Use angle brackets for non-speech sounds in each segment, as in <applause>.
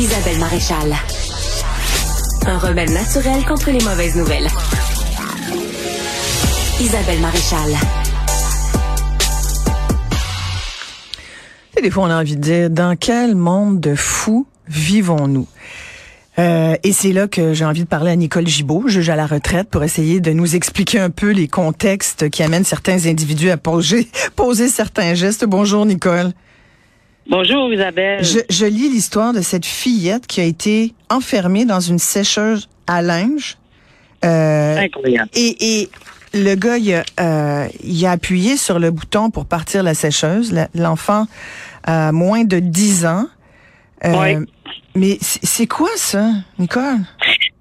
Isabelle Maréchal. Un remède naturel contre les mauvaises nouvelles. Isabelle Maréchal. Et des fois, on a envie de dire, dans quel monde de fous vivons-nous? Euh, et c'est là que j'ai envie de parler à Nicole Gibault, juge à la retraite, pour essayer de nous expliquer un peu les contextes qui amènent certains individus à poser <laughs> certains gestes. Bonjour, Nicole. Bonjour Isabelle. Je, je lis l'histoire de cette fillette qui a été enfermée dans une sécheuse à linge. Euh, Incroyable. et, et le gars, il a, euh, il a appuyé sur le bouton pour partir la sécheuse. L'enfant a moins de 10 ans. Euh, Oui. Mais c'est quoi ça, Nicole?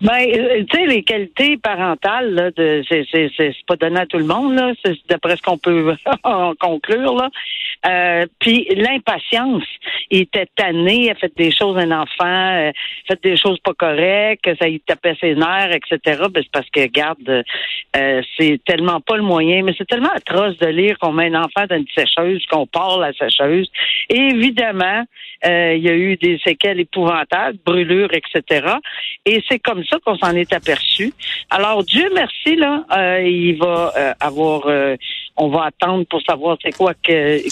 Ben, euh, tu sais, les qualités parentales, là, de, c'est, c'est, c'est, pas donné à tout le monde, là. C'est d'après ce qu'on peut <laughs> en conclure, là. Euh, puis l'impatience. Il était tanné, a fait des choses à un enfant, euh, fait des choses pas correctes, ça lui tapait ses nerfs, etc. Ben, c'est parce que, garde, euh, c'est tellement pas le moyen, mais c'est tellement atroce de lire qu'on met un enfant dans une sécheuse, qu'on part la sécheuse. Et évidemment, euh, il y a eu des séquelles épouvantables, brûlures, etc. Et c'est comme ça qu'on s'en est aperçu. Alors, Dieu merci, là, euh, il va euh, avoir... euh, on va attendre pour savoir c'est quoi que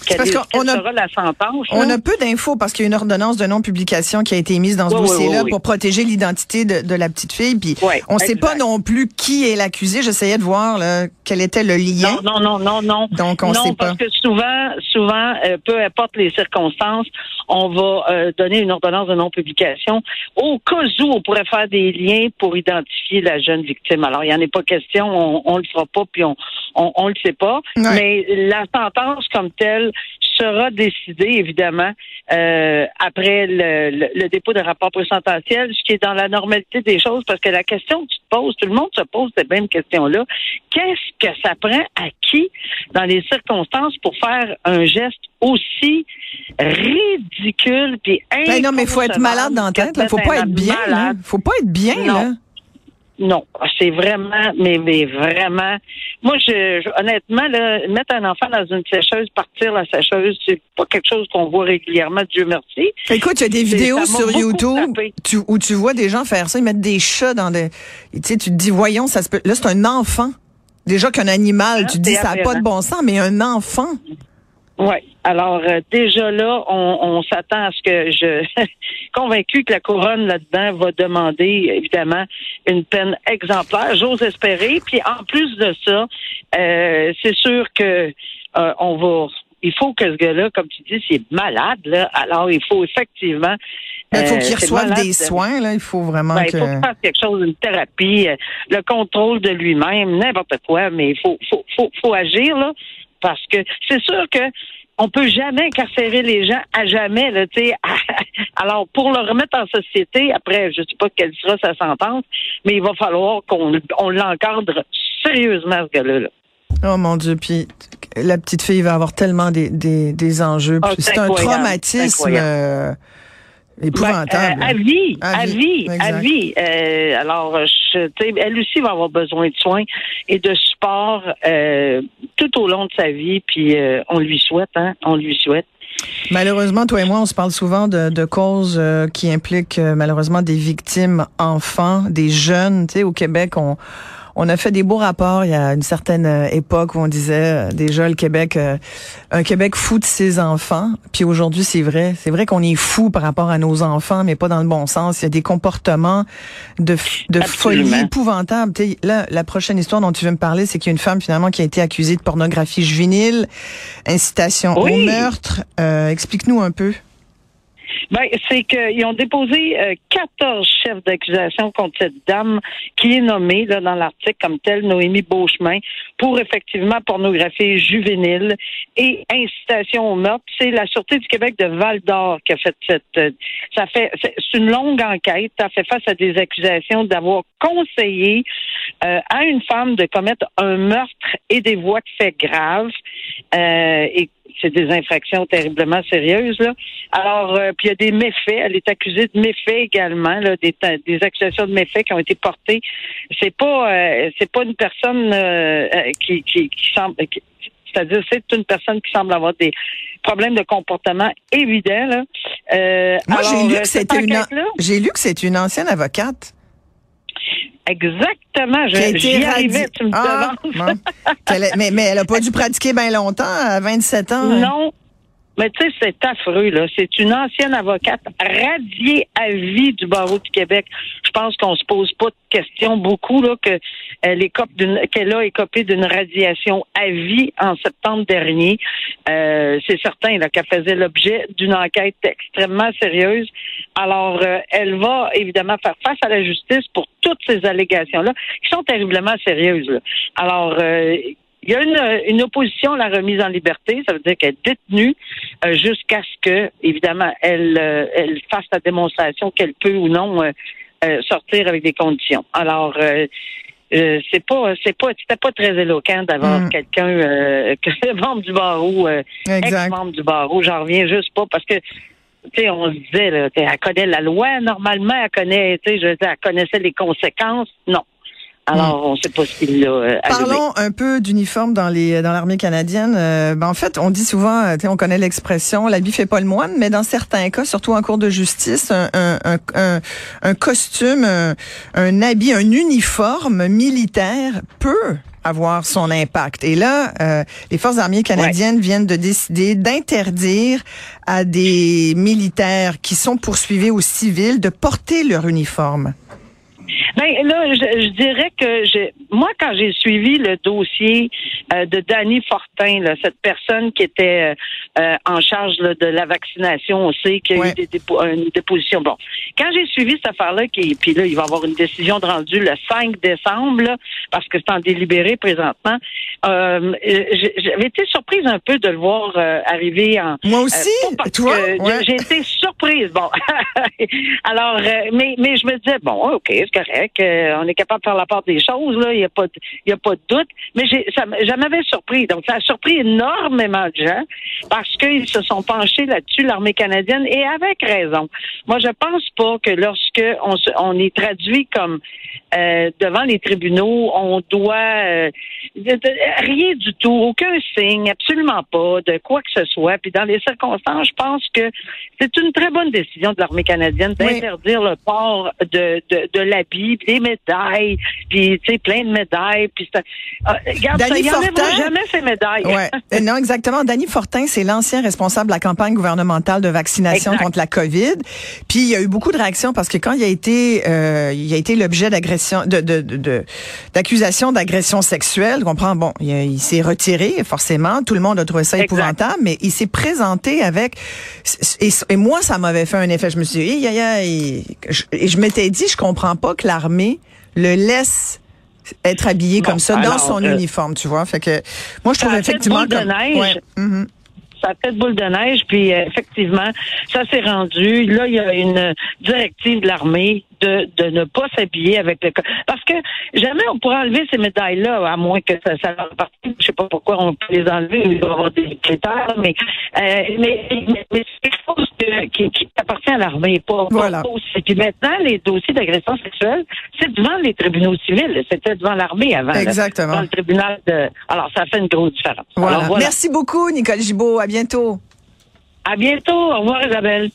quelle, parce quelle a- sera la sentence. On là. a peu d'infos parce qu'il y a une ordonnance de non-publication qui a été mise dans ce Oui, dossier-là oui, oui. pour protéger l'identité de, de la petite fille. Puis on sait pas non plus qui est l'accusé. J'essayais de voir là, quel était le lien. Non, non, non, non, non. Donc, on non, sait pas. parce que souvent, souvent, euh, peu importe les circonstances, on va euh, donner une ordonnance de non-publication au cas où on pourrait faire des liens pour identifier la jeune victime. Alors, il n'y en a pas question, on, on le fera pas, puis on, on, on le sait pas. Ouais. Mais la sentence comme telle sera décidée, évidemment, euh, après le, le- le dépôt de rapport présententiel, ce qui est dans la normalité des choses, parce que la question que tu te poses, tout le monde se pose cette même question-là. Qu'est-ce que ça prend à qui dans les circonstances pour faire un geste aussi ridicule puis Ben non, mais faut être malade dans la tête. Là. Faut pas être bien. Là. Faut pas être bien. Non. Là. Non, c'est vraiment, mais, mais vraiment. Moi, je, je- honnêtement, là, mettre un enfant dans une sécheuse, partir la sécheuse, c'est pas quelque chose qu'on voit régulièrement, Dieu merci. Écoute, il y a des vidéos sur YouTube tu- où tu vois des gens faire ça. Ils mettent des chats dans des. Tu sais, tu te dis, voyons, ça se peut. Là, c'est un enfant. Déjà qu'un animal, Ah, tu te dis, ça n'a pas de bon sens, mais un enfant. Oui. Alors euh, déjà là, on, on s'attend à ce que je <laughs> convaincu que la couronne là-dedans va demander évidemment une peine exemplaire. J'ose espérer. Puis en plus de ça, euh, c'est sûr que euh, on va. Il faut que ce gars-là, comme tu dis, c'est malade là. Alors il faut effectivement. Il faut euh, qu'il reçoive malade des de- soins. Là. Il faut vraiment ben, que. il faut qu'il fasse quelque chose, une thérapie, euh, le contrôle de lui-même, n'importe quoi, mais il faut, faut, faut, faut agir, là, parce que c'est sûr que on peut jamais incarcérer les gens à jamais, là, tu sais. <laughs> Alors, pour le remettre en société, après, je sais pas quelle sera sa sentence, mais il va falloir qu'on on l'encadre sérieusement, ce gars-là. là. Oh mon Dieu, puis la petite fille va avoir tellement des, des, des enjeux. Ah, c'est un traumatisme épouvantable. Ben, euh, à vie, À à vie, vie, à vie. Euh, alors, je, elle aussi va avoir besoin de soins et de support euh, tout au long de sa vie. Puis euh, on lui souhaite, hein, on lui souhaite. Malheureusement, toi et moi, on se parle souvent de, de causes euh, qui impliquent euh, malheureusement des victimes enfants, des jeunes. Tu sais, au Québec, on on a fait des beaux rapports il y a une certaine euh, époque où on disait euh, déjà le Québec, euh, un Québec fou de ses enfants. Puis aujourd'hui, c'est vrai, c'est vrai qu'on est fou par rapport à nos enfants, mais pas dans le bon sens. Il y a des comportements de, de folie Absolument. sais, là, la prochaine histoire dont tu veux me parler, c'est qu'il y a une femme finalement qui a été accusée de pornographie juvénile, incitation au meurtre. Euh, Explique-nous un peu. Ben, c'est qu'ils ont déposé euh, 14 chefs d'accusation contre cette dame qui est nommée là, dans l'article comme telle, Noémie Beauchemin, pour effectivement pornographie juvénile et incitation au meurtre. C'est la Sûreté du Québec de Val d'Or qui a fait cette. euh, ça fait. C'est une longue enquête. Ça fait face à des accusations d'avoir conseillé euh, à une femme de commettre un meurtre et des voies de fait graves. Euh, et c'est des infractions terriblement sérieuses. Là. Alors, euh, puis il y a des méfaits. Elle est accusée de méfaits également, là, des, des accusations de méfaits qui ont été portées. C'est pas, euh, c'est pas une personne euh, euh, qui, qui, qui semble. qui- c'est-à-dire, c'est une personne qui semble avoir des problèmes de comportement évidents. Là. Euh, Moi, j'ai lu que c'était une, j'ai lu que c'est une ancienne avocate. Exactement. Je, été j'y arrivais, tu me Ah, mais, mais elle a pas dû pratiquer bien longtemps, à 27 ans. hein? Mais tu sais, c'est affreux, là. C'est une ancienne avocate radiée à vie du barreau du Québec. Je pense qu'on se pose pas de questions beaucoup, là, que elle qu'elle a écopé d'une radiation à vie en septembre dernier. Euh, c'est certain, là, qu'elle faisait l'objet d'une enquête extrêmement sérieuse. Alors, euh, elle va évidemment faire face à la justice pour toutes ces allégations-là, qui sont terriblement sérieuses. là. Alors, euh, il y a une, une opposition à la remise en liberté, ça veut dire qu'elle est détenue euh, jusqu'à ce que, évidemment, elle, euh, elle fasse la démonstration qu'elle peut ou non euh, euh, sortir avec des conditions. Alors, euh, euh, c'est pas, c'est pas, c'était pas très éloquent d'avoir Mm. quelqu'un, euh, <laughs> que membre du barreau, euh, ex-membre du barreau. J'en reviens juste pas parce que tu sais, on se disait, là, elle connaît la loi normalement, elle connaît, tu sais, je veux dire, elle connaissait les conséquences. Non. Alors, on sait pas ce qu'il a euh. Parlons un peu d'uniforme dans les dans l'armée canadienne. Euh, ben en fait, on dit souvent, euh, on connaît l'expression "l'habit fait pas le moine", mais dans certains cas, surtout en cours de justice, un un, un, un- costume, un, un habit, un uniforme militaire peut avoir son impact. Et là, euh, les forces armées canadiennes viennent de décider d'interdire à des militaires qui sont poursuivis aux civils de porter leur uniforme. Ben là, je, je dirais que j'ai- moi, quand j'ai suivi le dossier euh, de Danny Fortin, là, cette personne qui était euh, euh, en charge là, de la vaccination, on sait qu'il y a Ouais. eu des dépo- une déposition. Bon, quand j'ai suivi cette affaire-là, qui puis là, il va y avoir une décision de rendu le 5 décembre, là, parce que c'est en délibéré présentement. Euh, J'avais été surprise un peu de le voir euh, arriver en Moi aussi, euh, parce toi, ouais. J'ai été surprise. Bon, <laughs> alors, euh, mais mais je me disais bon, ok, c'est correct, euh, on est capable de faire la part des choses là, il y a pas de, doute. Mais ça, ça m'avait surpris. Donc ça a surpris énormément de gens parce qu'ils se sont penchés là-dessus, l'armée canadienne, et avec raison. Moi, je pense pas que lorsque on est traduit comme euh, devant les tribunaux, on doit euh, rien du tout, aucun signe, absolument pas de quoi que ce soit. Puis dans les circonstances, je pense que c'est une très bonne décision de l'armée canadienne Oui. d'interdire le port de, de, de l'habit, des médailles, puis tu sais plein de médailles. Puis euh, regarde, ça, Danny il enlèvera Fortin- jamais ces médailles. Ouais. <laughs> Euh, non, exactement. Danny Fortin, c'est l'ancien responsable de la campagne gouvernementale de vaccination Exact. contre la COVID. Puis il y a eu beaucoup de réactions parce que quand il a été, euh, il a été l'objet d'agression, de, de, de- de- d'accusation d'agression sexuelle. Comprends? Bon, il, s'est retiré forcément. Tout le monde a trouvé ça Exact. épouvantable, mais il s'est présenté avec. Et, et moi, ça m'avait fait un effet. Je me suis dit, hi, hi. Je- et je m'étais dit, je comprends pas que l'armée le laisse être habillé comme ça dans son euh, uniforme, tu vois? Fait que moi, je trouve effectivement comme- neige. Ouais. Mhm. Ça fait boule de neige, puis euh, effectivement, ça s'est rendu. Là, il y a une directive de l'armée de, de ne pas s'habiller avec le... Parce que jamais on pourrait enlever ces médailles-là, à moins que ça, ça leur appartienne. Je sais pas pourquoi on peut les enlever, il y avoir des critères, mais, euh, mais, mais, mais c'est quelque chose qui, qui appartient à l'armée, pas, pas Voilà. aux- Et puis maintenant, les dossiers d'agression sexuelle, c'est devant les tribunaux civils. C'était devant l'armée avant. là. Exactement. Dans le tribunal de... Alors, ça fait une grosse différence. Voilà. Alors, voilà. Merci beaucoup, Nicole Gibault. À bientôt. À bientôt. Au revoir, Isabelle.